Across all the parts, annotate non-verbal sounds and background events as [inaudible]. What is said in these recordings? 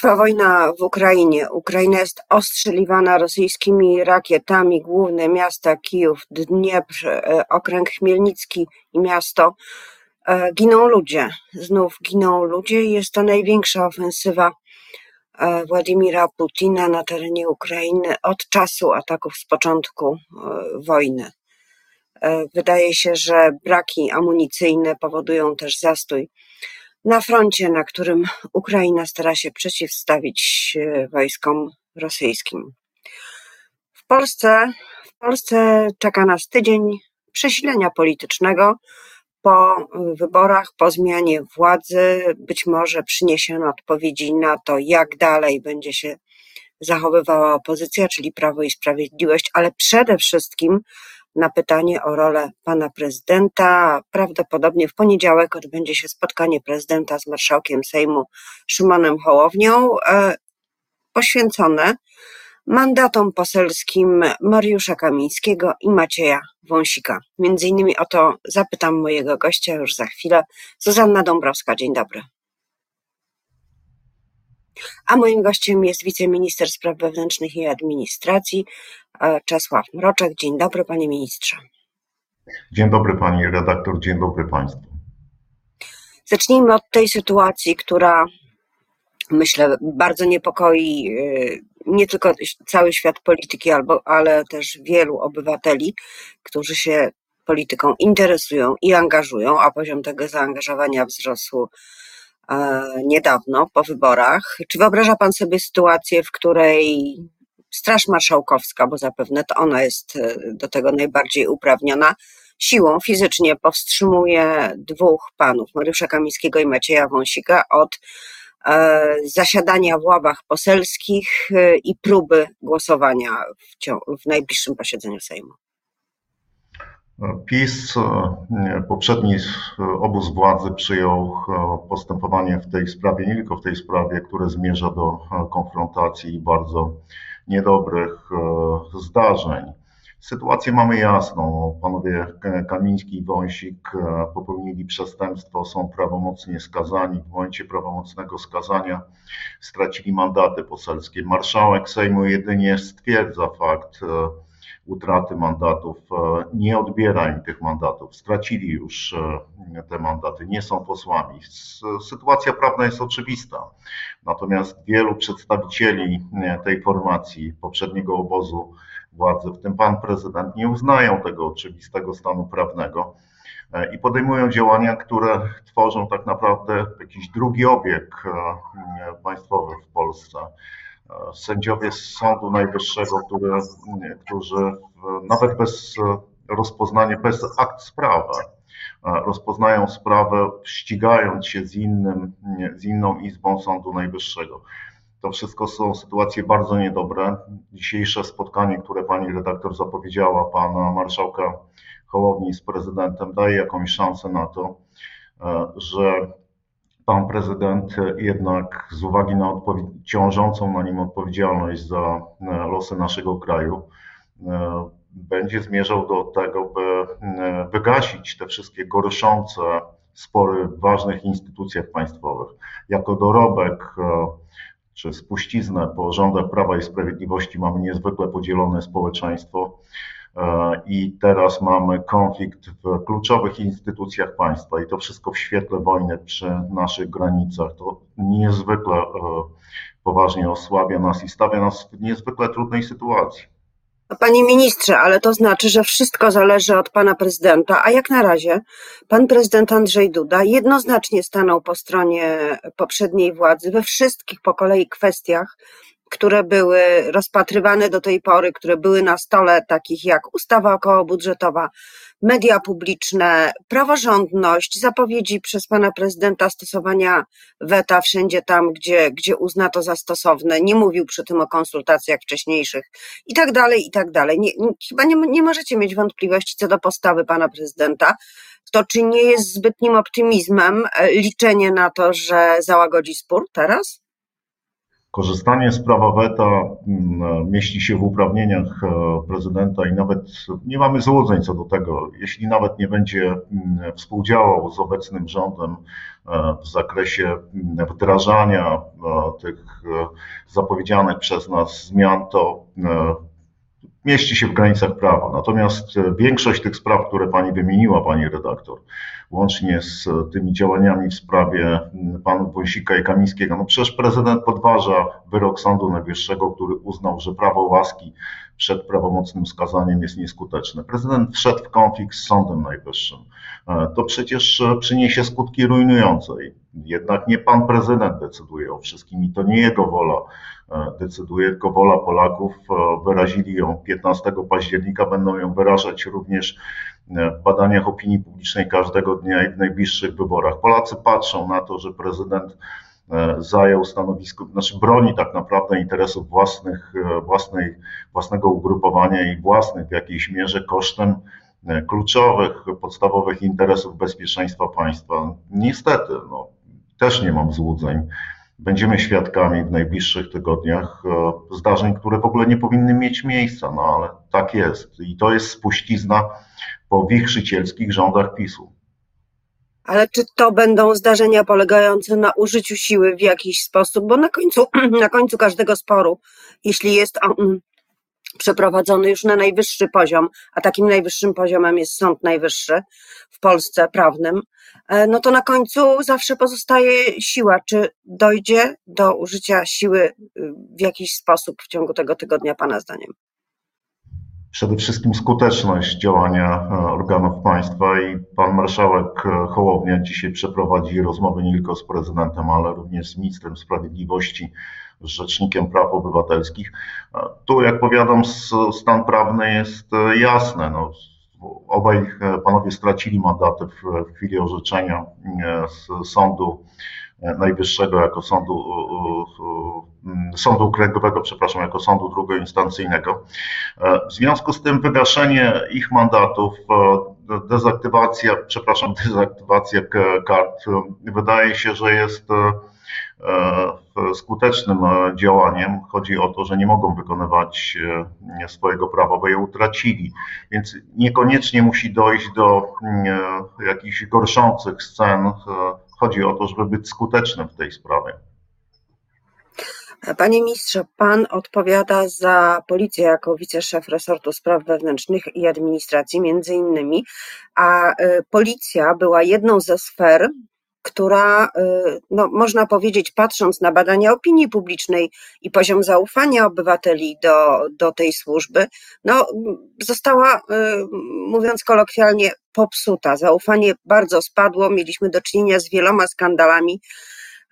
Trwa wojna w Ukrainie. Ukraina jest ostrzeliwana rosyjskimi rakietami. Główne miasta Kijów, Dniepr, e, okręg Chmielnicki i miasto. E, giną ludzie. Znów giną ludzie. Jest to największa ofensywa e, Władimira Putina na terenie Ukrainy od czasu ataków z początku wojny. Wydaje się, że braki amunicyjne powodują też zastój na froncie, na którym Ukraina stara się przeciwstawić wojskom rosyjskim. W Polsce, w Polsce czeka nas tydzień przesilenia politycznego. Po wyborach, po zmianie władzy, być może przyniesiemy odpowiedzi na to, jak dalej będzie się zachowywała opozycja, czyli Prawo i Sprawiedliwość, ale przede wszystkim na pytanie o rolę pana prezydenta. Prawdopodobnie w poniedziałek odbędzie się spotkanie prezydenta z marszałkiem Sejmu Szymonem Hołownią, e, poświęcone mandatom poselskim Mariusza Kamińskiego i Macieja Wąsika. Między innymi o to zapytam mojego gościa już za chwilę. Zuzanna Dąbrowska, dzień dobry. A moim gościem jest wiceminister spraw wewnętrznych i administracji e, Czesław Mroczek. Dzień dobry, panie ministrze. Dzień dobry, pani redaktor, dzień dobry państwu. Zacznijmy od tej sytuacji, która myślę bardzo niepokoi e, nie tylko cały świat polityki, albo, ale też wielu obywateli, którzy się polityką interesują i angażują, a poziom tego zaangażowania wzrósł E, niedawno po wyborach. Czy wyobraża Pan sobie sytuację, w której Straż Marszałkowska, bo zapewne to ona jest e, do tego najbardziej uprawniona, siłą fizycznie powstrzymuje dwóch panów, Mariusza Kamińskiego i Macieja Wąsika, od e, zasiadania w ławach poselskich i próby głosowania w, w najbliższym posiedzeniu Sejmu? PiS, e, poprzedni obóz władzy przyjął e, postępowanie w tej sprawie, nie tylko w tej sprawie, które zmierza do e, konfrontacji i bardzo niedobrych zdarzeń. Sytuację mamy jasną. Panowie Kamiński i Wąsik popełnili przestępstwo, są prawomocnie skazani. W momencie prawomocnego skazania stracili mandaty poselskie. Marszałek Sejmu jedynie stwierdza fakt, utraty mandatów, e, nie odbiera im tych mandatów, stracili już e, te mandaty, nie są posłami. Sytuacja prawna jest oczywista. Natomiast wielu przedstawicieli e, tej formacji, poprzedniego obozu władzy, w tym pan prezydent, nie uznają tego oczywistego stanu prawnego i podejmują działania, które tworzą tak naprawdę jakiś drugi obieg państwowy w Polsce sędziowie Sądu Najwyższego, które, którzy nawet bez rozpoznania, bez akt sprawy, rozpoznają sprawę, ścigając się z, innym, z inną izbą Sądu Najwyższego. To wszystko są sytuacje bardzo niedobre. Dzisiejsze spotkanie, które pani redaktor zapowiedziała, pana marszałka Hołowni z prezydentem, daje jakąś szansę na to, że pan prezydent jednak z uwagi na ciążącą na nim odpowiedzialność za e, losy naszego kraju e, będzie zmierzał do tego, by e, wygasić te wszystkie gorszące spory w ważnych instytucjach państwowych. Jako dorobek czy spuściznę po rządach Prawa i Sprawiedliwości mamy niezwykle podzielone społeczeństwo i teraz mamy konflikt w kluczowych instytucjach państwa i to wszystko w świetle wojny przy naszych granicach. To niezwykle e, poważnie osłabia nas i stawia nas w niezwykle trudnej sytuacji. Panie ministrze, ale to znaczy, że wszystko zależy od pana prezydenta, a jak na razie pan prezydent Andrzej Duda jednoznacznie stanął po stronie poprzedniej władzy we wszystkich po kolei kwestiach, które były rozpatrywane do tej pory, które były na stole, takich jak ustawa okołobudżetowa, media publiczne, praworządność, zapowiedzi przez pana prezydenta stosowania weta wszędzie tam, gdzie, gdzie uzna to za stosowne, nie mówił przy tym o konsultacjach wcześniejszych i tak dalej, i tak dalej. Nie, chyba nie, nie możecie mieć wątpliwości co do postawy pana prezydenta. To czy nie jest zbytnim optymizmem e, liczenie na to, że załagodzi spór teraz? Korzystanie z prawa weta mm, mieści się w uprawnieniach e, prezydenta i nawet nie mamy złudzeń co do tego. Jeśli nawet nie będzie mm, współdziałał z obecnym rządem e, w zakresie mm, wdrażania e, tych zapowiedzianych przez nas zmian, to mieści się w granicach prawa. Natomiast większość tych spraw, które pani wymieniła, pani redaktor, łącznie z tymi działaniami w sprawie panów Wąsika i Kamińskiego. No przecież prezydent podważa wyrok Sądu Najwyższego, który uznał, że prawo łaski przed prawomocnym skazaniem jest nieskuteczne. Prezydent wszedł w konflikt z Sądem Najwyższym. E, to przecież przyniesie skutki rujnujące. Jednak nie pan prezydent decyduje o wszystkim i to nie jego wola e, decyduje, tylko wola Polaków. E, wyrazili ją 15 października, będą ją wyrażać również w badaniach opinii publicznej każdego dnia i w najbliższych wyborach. Polacy patrzą na to, że prezydent e, zajął stanowisko, znaczy broni tak naprawdę interesów własnych, e, własnej, własnego ugrupowania i własnych w jakiejś mierze kosztem e, kluczowych, podstawowych interesów bezpieczeństwa państwa. Niestety, no, też nie mam złudzeń. Będziemy świadkami w najbliższych tygodniach zdarzeń, które w ogóle nie powinny mieć miejsca, no ale tak jest. I to jest spuścizna po wichrzycielskich rządach PiSu. Ale czy to będą zdarzenia polegające na użyciu siły w jakiś sposób? Bo na końcu, [clears throat] na końcu każdego sporu, jeśli jest on mm, przeprowadzony już na najwyższy poziom, a takim najwyższym poziomem jest Sąd Najwyższy w Polsce prawnym, e, no to na końcu zawsze pozostaje siła. Czy dojdzie do użycia siły y, w jakiś sposób w ciągu tego tygodnia, Pana zdaniem? przede wszystkim skuteczność działania e, organów państwa i pan marszałek e, Hołownia dzisiaj przeprowadzi rozmowy nie tylko z prezydentem, ale również z ministrem sprawiedliwości, z rzecznikiem praw obywatelskich. E, tu, jak powiadam, stan prawny jest jasny. No, obaj panowie stracili mandaty w chwili orzeczenia z sądu Najwyższego jako sądu, sądu okręgowego, przepraszam, jako sądu drugoinstancyjnego. E, w związku z tym wygaszenie ich mandatów, e, dezaktywacja, przepraszam, [laughs] dezaktywacja kart wydaje się, że jest e, skutecznym działaniem. Chodzi o to, że nie mogą wykonywać swojego prawa, bo je utracili. Więc niekoniecznie musi dojść do jakichś gorszących scen chodzi o to, żeby być skutecznym w tej sprawie. Panie ministrze, pan odpowiada za policję jako wiceszef resortu spraw wewnętrznych i administracji, między innymi, a policja była jedną ze sfer, która, y, no, można powiedzieć, patrząc na badania opinii publicznej i poziom zaufania obywateli do, do tej służby, no, została, y, mówiąc kolokwialnie, popsuta. Zaufanie bardzo spadło. Mieliśmy do czynienia z wieloma skandalami,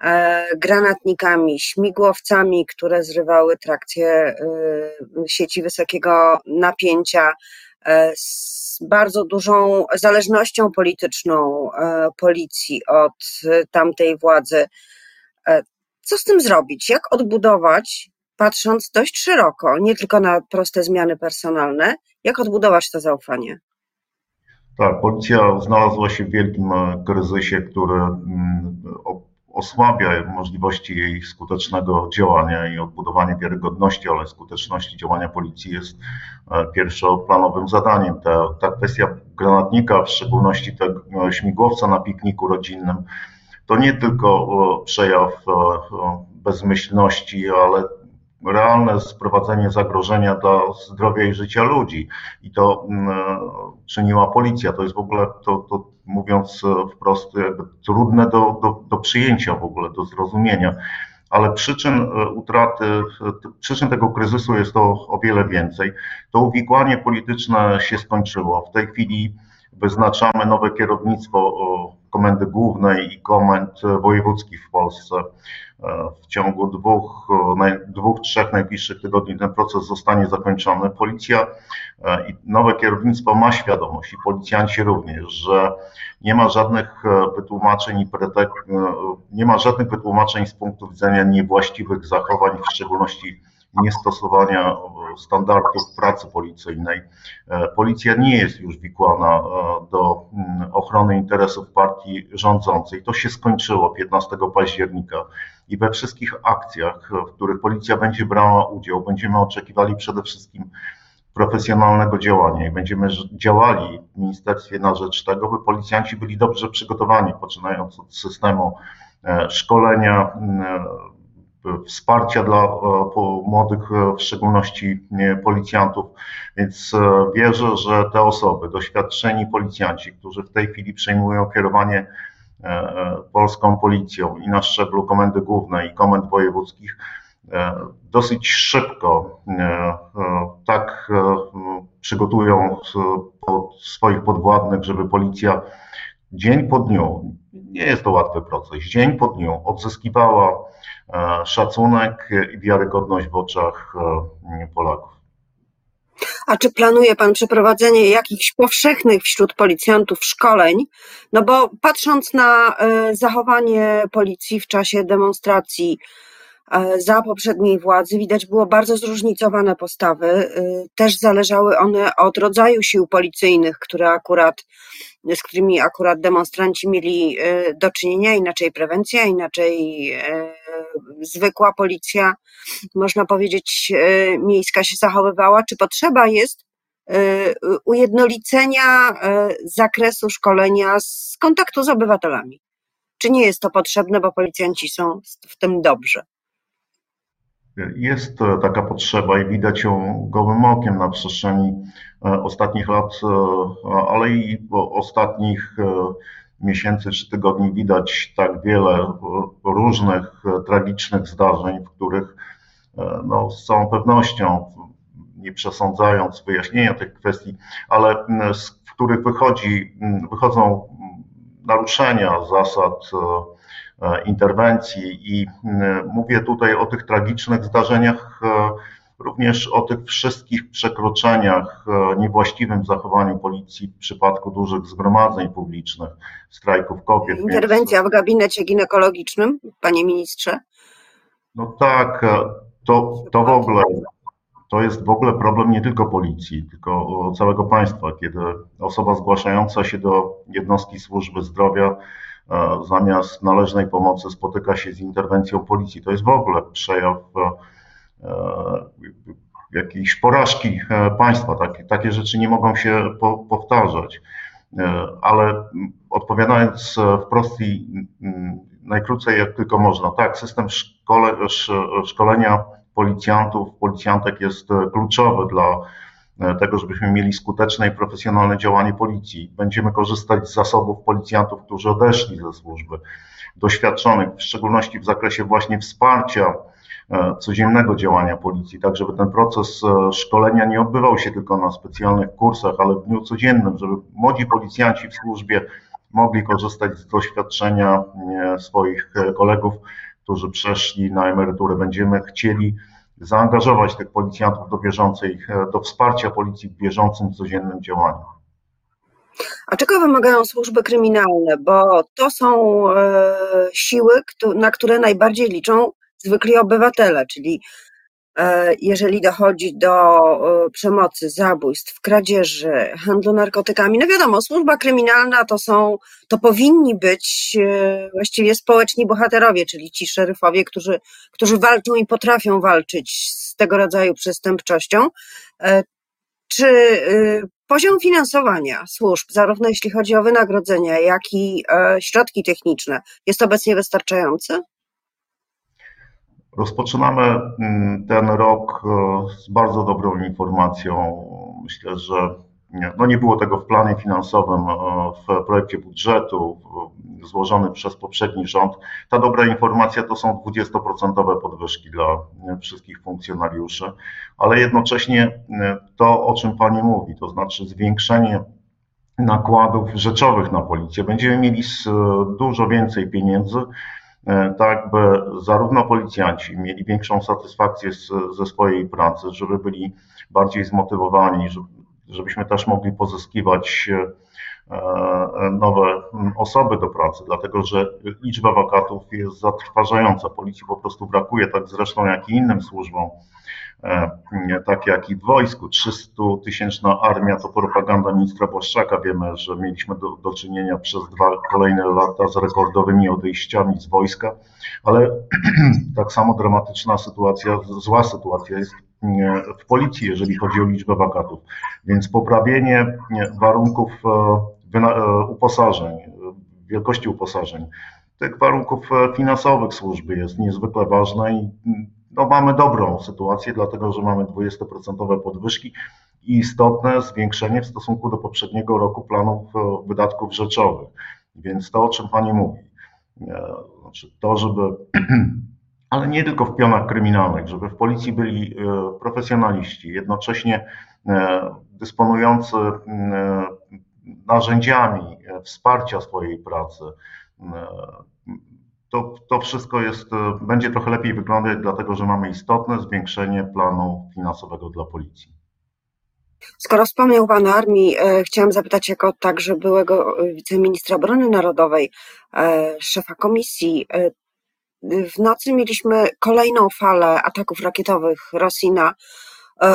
e, granatnikami, śmigłowcami, które zrywały trakcje y, sieci wysokiego napięcia, z bardzo dużą zależnością polityczną e, policji od tamtej władzy. E, co z tym zrobić? Jak odbudować, patrząc dość szeroko, nie tylko na proste zmiany personalne, jak odbudować to zaufanie? Tak, policja znalazła się w wielkim e, kryzysie, który mm, osłabia możliwości jej skutecznego działania i odbudowanie wiarygodności, ale skuteczności działania policji jest e, pierwszoplanowym zadaniem. Ta, ta kwestia granatnika, w szczególności tego śmigłowca na pikniku rodzinnym, to nie tylko przejaw e, bezmyślności, ale realne sprowadzenie zagrożenia dla zdrowia i życia ludzi. I to mm, e, czyniła policja. To jest w ogóle, to, to mówiąc wprost, trudne do, do, do przyjęcia w ogóle, do zrozumienia. Ale przyczyn e, utraty, przyczyn tego kryzysu jest to o wiele więcej. To uwikłanie polityczne się skończyło. W tej chwili wyznaczamy nowe kierownictwo Komendy Głównej i komend wojewódzkich w Polsce. W ciągu dwóch, dwóch, trzech najbliższych tygodni ten proces zostanie zakończony. Policja e, i nowe kierownictwo ma świadomość i policjanci również, że nie ma żadnych e, wytłumaczeń i pretek, e, nie ma żadnych wytłumaczeń z punktu widzenia niewłaściwych zachowań, w szczególności niestosowania standardów pracy policyjnej. Policja nie jest już wikłana do mm, ochrony interesów partii rządzącej. To się skończyło 15 października i we wszystkich akcjach, w których policja będzie brała udział, będziemy oczekiwali przede wszystkim profesjonalnego działania i będziemy działali w ministerstwie na rzecz tego, by policjanci byli dobrze przygotowani, poczynając od systemu e, szkolenia, e, wsparcia dla e, młodych, w szczególności policjantów. Więc wierzę, że te osoby, doświadczeni policjanci, którzy w tej chwili przejmują kierowanie polską policją i na szczeblu komendy głównej i komend wojewódzkich, E, dosyć szybko e, e, tak przygotują swoich podwładnych, żeby policja dzień po dniu, nie jest to łatwy proces, dzień po dniu odzyskiwała szacunek i wiarygodność w oczach Polaków. A czy planuje Pan przeprowadzenie jakichś powszechnych wśród policjantów szkoleń? No bo patrząc na zachowanie policji w czasie demonstracji za poprzedniej władzy widać było bardzo zróżnicowane postawy. Y, też zależały one od rodzaju sił policyjnych, które akurat, z którymi akurat demonstranci mieli y, do czynienia, inaczej prewencja, inaczej y, zwykła policja, można powiedzieć, miejska się zachowywała. Czy potrzeba jest ujednolicenia zakresu szkolenia z kontaktu z obywatelami? Czy nie jest to potrzebne, bo policjanci są w tym dobrzy? Jest e, taka potrzeba i widać ją gołym okiem na przestrzeni e, ostatnich lat, e, ale i ostatnich miesięcy czy tygodni widać tak wiele różnych tragicznych zdarzeń, w których no, z całą pewnością, nie przesądzając wyjaśnienia tych kwestii, ale w których wychodzi, wychodzą naruszenia zasad E, interwencji i mówię tutaj o tych tragicznych zdarzeniach, e, również o tych wszystkich przekroczeniach, e, niewłaściwym zachowaniu policji w przypadku dużych zgromadzeń publicznych, strajków kobiet. Interwencja więc... w gabinecie ginekologicznym, panie ministrze? No tak, to, to w ogóle to jest w ogóle problem nie tylko policji, tylko całego państwa, kiedy osoba zgłaszająca się do jednostki służby zdrowia E, zamiast należnej pomocy spotyka się z interwencją policji. To jest w ogóle przejaw e, jakiejś porażki e, państwa. Takie, takie rzeczy nie mogą się po, powtarzać. Ale odpowiadając wprost i najkrócej jak tylko można, tak, system szkole, szkolenia policjantów, policjantek jest kluczowy dla E, tego, żebyśmy mieli skuteczne i profesjonalne działanie policji. Będziemy korzystać z zasobów policjantów, którzy odeszli ze służby, doświadczonych, w szczególności w zakresie właśnie wsparcia e, codziennego działania policji, tak żeby ten proces e, szkolenia nie odbywał się tylko na specjalnych kursach, ale w dniu codziennym, żeby młodzi policjanci w służbie mogli korzystać z doświadczenia swoich kolegów, którzy przeszli na emeryturę. Będziemy chcieli zaangażować tych policjantów do bieżącej, do wsparcia policji w bieżącym, codziennym działaniu. A czego wymagają służby kryminalne? Bo to są e, siły, na które najbardziej liczą zwykli obywatele, czyli E, jeżeli dochodzi do e, przemocy, zabójstw, kradzieży, handlu narkotykami. No wiadomo, służba kryminalna to są, to powinni być e, właściwie społeczni bohaterowie, czyli ci szeryfowie, którzy, którzy walczą i potrafią walczyć z tego rodzaju przestępczością. Czy poziom finansowania służb, zarówno jeśli chodzi o wynagrodzenia, jak i środki techniczne, jest obecnie wystarczający? Rozpoczynamy mm, ten rok e, z bardzo dobrą informacją. Myślę, że no nie było tego w planie finansowym, e, w projekcie budżetu złożonym przez poprzedni rząd. Ta dobra informacja to są 20% podwyżki dla wszystkich funkcjonariuszy, ale jednocześnie to, o czym Pani mówi, to znaczy zwiększenie nakładów rzeczowych na policję. Będziemy mieli dużo więcej pieniędzy E, tak by zarówno policjanci mieli większą satysfakcję z, ze swojej pracy, żeby byli bardziej zmotywowani, żebyśmy też mogli pozyskiwać nowe osoby do pracy, dlatego że liczba wakatów jest zatrważająca. Policji po prostu brakuje, tak zresztą jak i innym służbom E, tak jak i w wojsku. 300-tysięczna armia to propaganda ministra Błaszczaka. Wiemy, że mieliśmy do, do czynienia przez dwa kolejne lata z rekordowymi odejściami z wojska, ale [clears throat] tak samo dramatyczna sytuacja, zła sytuacja jest w policji, jeżeli chodzi o liczbę wakatów. Więc poprawienie warunków e, e, uposażeń, wielkości uposażeń, tych warunków finansowych służby jest niezwykle ważne i no mamy dobrą sytuację, dlatego że mamy 20% podwyżki i istotne zwiększenie w stosunku do poprzedniego roku planów e, wydatków rzeczowych. Więc to, o czym Pani mówi, e, znaczy to, żeby, [clears throat] ale nie tylko w pionach kryminalnych, żeby w policji byli e, profesjonaliści, jednocześnie dysponujący narzędziami wsparcia swojej pracy, to, to wszystko jest, e, będzie trochę lepiej wyglądać, dlatego że mamy istotne zwiększenie planu finansowego dla policji. Skoro wspomniał Pan o armii, e, chciałam zapytać jako także byłego e, wiceministra obrony narodowej, e, szefa komisji. E, w nocy mieliśmy kolejną falę ataków rakietowych Rosji na E,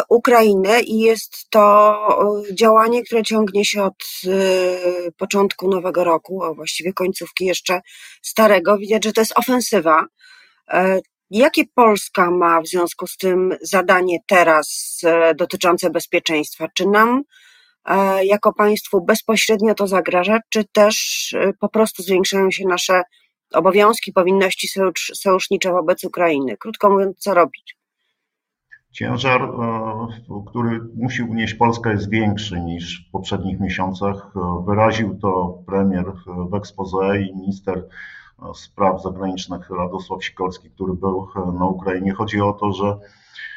Ukrainę i jest to e, działanie, które ciągnie się od e, początku nowego roku, a właściwie końcówki jeszcze starego. Widać, że to jest ofensywa. Jakie Polska ma w związku z tym zadanie teraz dotyczące bezpieczeństwa? Czy nam jako państwu bezpośrednio to zagraża, czy też po prostu zwiększają się nasze obowiązki, powinności sojusznicze wobec Ukrainy? Krótko mówiąc, co robić? Ciężar, e, który musi unieść Polska jest większy niż w poprzednich miesiącach. E, wyraził to premier w expose i minister e, spraw zagranicznych Radosław Sikorski, który był na Ukrainie. Chodzi o to, że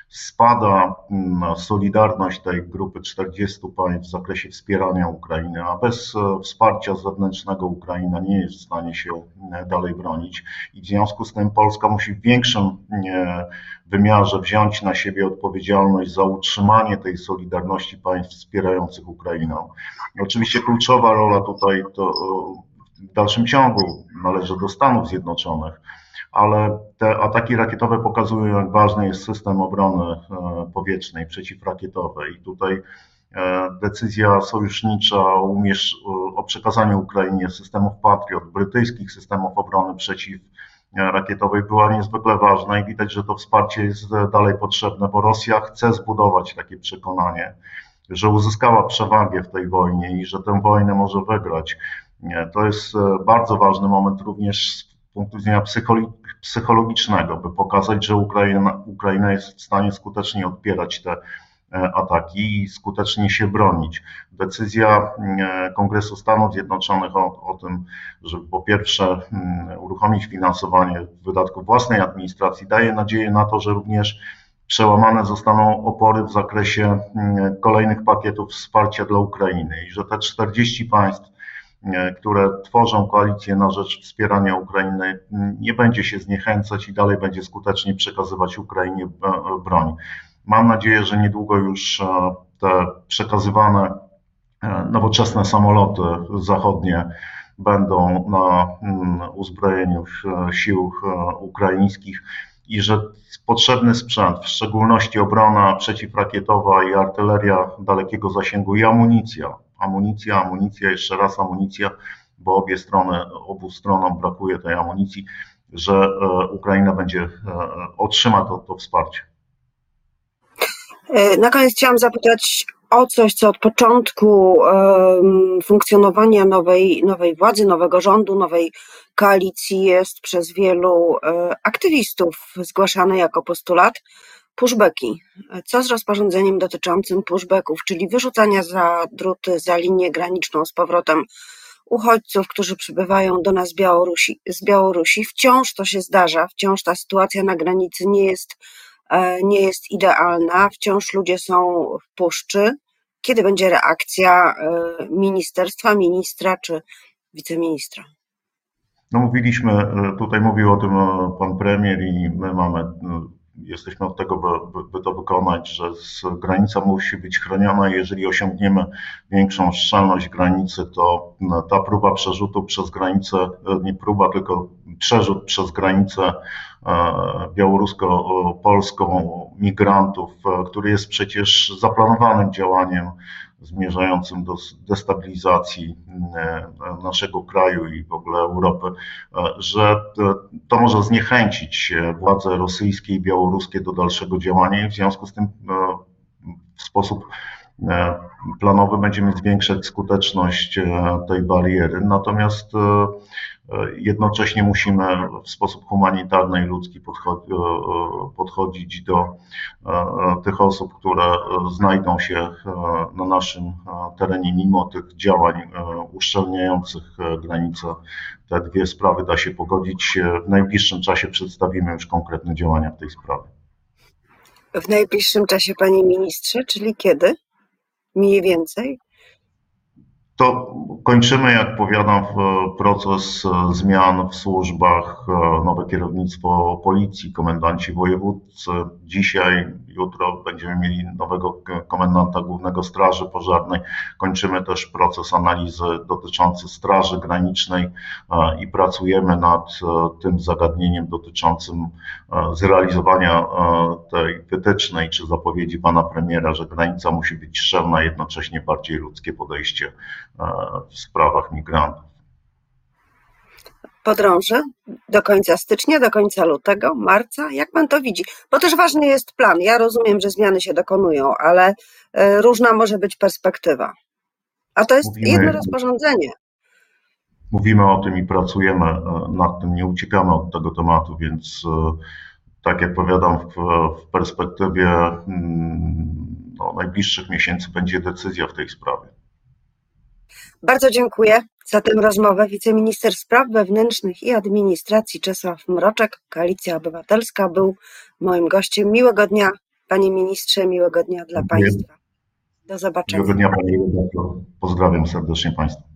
spada mm, solidarność tej grupy 40 państw w zakresie wspierania Ukrainy, a bez e, wsparcia zewnętrznego Ukraina nie jest w stanie się e, dalej bronić i w związku z tym Polska musi w większym e, wymiarze wziąć na siebie odpowiedzialność za utrzymanie tej solidarności państw wspierających Ukrainę. Oczywiście kluczowa rola tutaj to w dalszym ciągu należy do Stanów Zjednoczonych ale te ataki rakietowe pokazują, jak ważny jest system obrony e, powietrznej, przeciwrakietowej. I tutaj e, decyzja sojusznicza o, o przekazaniu Ukrainie systemów Patriot, brytyjskich systemów obrony przeciwrakietowej była niezwykle ważna i widać, że to wsparcie jest dalej potrzebne, bo Rosja chce zbudować takie przekonanie, że uzyskała przewagę w tej wojnie i że tę wojnę może wygrać. To jest e, bardzo ważny moment również z punktu widzenia psychologicznego, by pokazać, że Ukraina, Ukraina jest w stanie skutecznie odpierać te e, ataki i skutecznie się bronić. Decyzja e, Kongresu Stanów Zjednoczonych o, o tym, żeby po pierwsze mm, uruchomić finansowanie wydatków własnej administracji, daje nadzieję na to, że również przełamane zostaną opory w zakresie mm, kolejnych pakietów wsparcia dla Ukrainy i że te 40 państw które tworzą koalicję na rzecz wspierania Ukrainy, nie będzie się zniechęcać i dalej będzie skutecznie przekazywać Ukrainie e, broń. Mam nadzieję, że niedługo już e, te przekazywane nowoczesne samoloty zachodnie będą na uzbrojeniu sił ukraińskich i że potrzebny sprzęt, w szczególności obrona przeciwrakietowa i artyleria dalekiego zasięgu i amunicja, amunicja, amunicja, jeszcze raz amunicja, bo obie strony, obu stronom brakuje tej amunicji, że e, Ukraina będzie, e, otrzyma to, to wsparcie. E, na koniec chciałam zapytać o coś, co od początku funkcjonowania nowej, nowej władzy, nowego rządu, nowej koalicji jest przez wielu aktywistów zgłaszane jako postulat pushbacki. Co z rozporządzeniem dotyczącym pushbacków, czyli wyrzucania za druty, za linię graniczną z powrotem uchodźców, którzy przybywają do nas Białorusi, z Białorusi. Wciąż to się zdarza, wciąż ta sytuacja na granicy nie jest, e, nie jest idealna, wciąż ludzie są w puszczy. Kiedy będzie reakcja e, ministerstwa, ministra czy wiceministra? No mówiliśmy, e, tutaj mówił o tym pan premier i my mamy jesteśmy od tego, by, by, to wykonać, że granica musi być chroniona. Jeżeli osiągniemy większą szczelność granicy, to ta próba przerzutu przez granicę, nie próba, tylko przerzut przez granicę białorusko-polską migrantów, który jest przecież zaplanowanym działaniem zmierzającym do destabilizacji e, naszego kraju i w ogóle Europy, e, że to może zniechęcić władze rosyjskie i białoruskie do dalszego działania i w związku z tym e, w sposób planowy będziemy zwiększać skuteczność tej bariery. Natomiast Jednocześnie musimy w sposób humanitarny i ludzki podchodzić do e, tych osób, które znajdą się e, na naszym terenie, mimo tych działań e, uszczelniających granice. Te dwie sprawy da się pogodzić. W najbliższym czasie przedstawimy już konkretne działania w tej sprawie. W najbliższym czasie, panie ministrze, czyli kiedy? Mniej więcej? To kończymy, jak powiadam, proces e, zmian w służbach, e, nowe kierownictwo policji, komendanci wojewódzcy. Dzisiaj, jutro będziemy mieli nowego komendanta głównego Straży Pożarnej. Kończymy też proces analizy dotyczący Straży Granicznej e, i pracujemy nad tym zagadnieniem dotyczącym zrealizowania tej wytycznej czy zapowiedzi pana premiera, że granica musi być szczelna, jednocześnie bardziej ludzkie podejście w sprawach migrantów. Podrąży do końca stycznia, do końca lutego, marca? Jak pan to widzi? Bo też ważny jest plan. Ja rozumiem, że zmiany się dokonują, ale e, różna może być perspektywa. A to jest Mówimy, jedno rozporządzenie. Mówimy o tym i pracujemy e, nad tym, nie uciekamy od tego tematu, więc e, tak jak powiadam, w, w perspektywie mm, no, najbliższych miesięcy będzie decyzja w tej sprawie. Bardzo dziękuję za tę rozmowę. Wiceminister Spraw Wewnętrznych i Administracji Czesław Mroczek, Koalicja Obywatelska, był moim gościem. Miłego dnia, panie ministrze, miłego dnia dla państwa. Do zobaczenia. Miłego dnia, panie Pozdrawiam serdecznie państwa.